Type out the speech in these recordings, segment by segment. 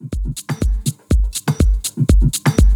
thank you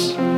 us.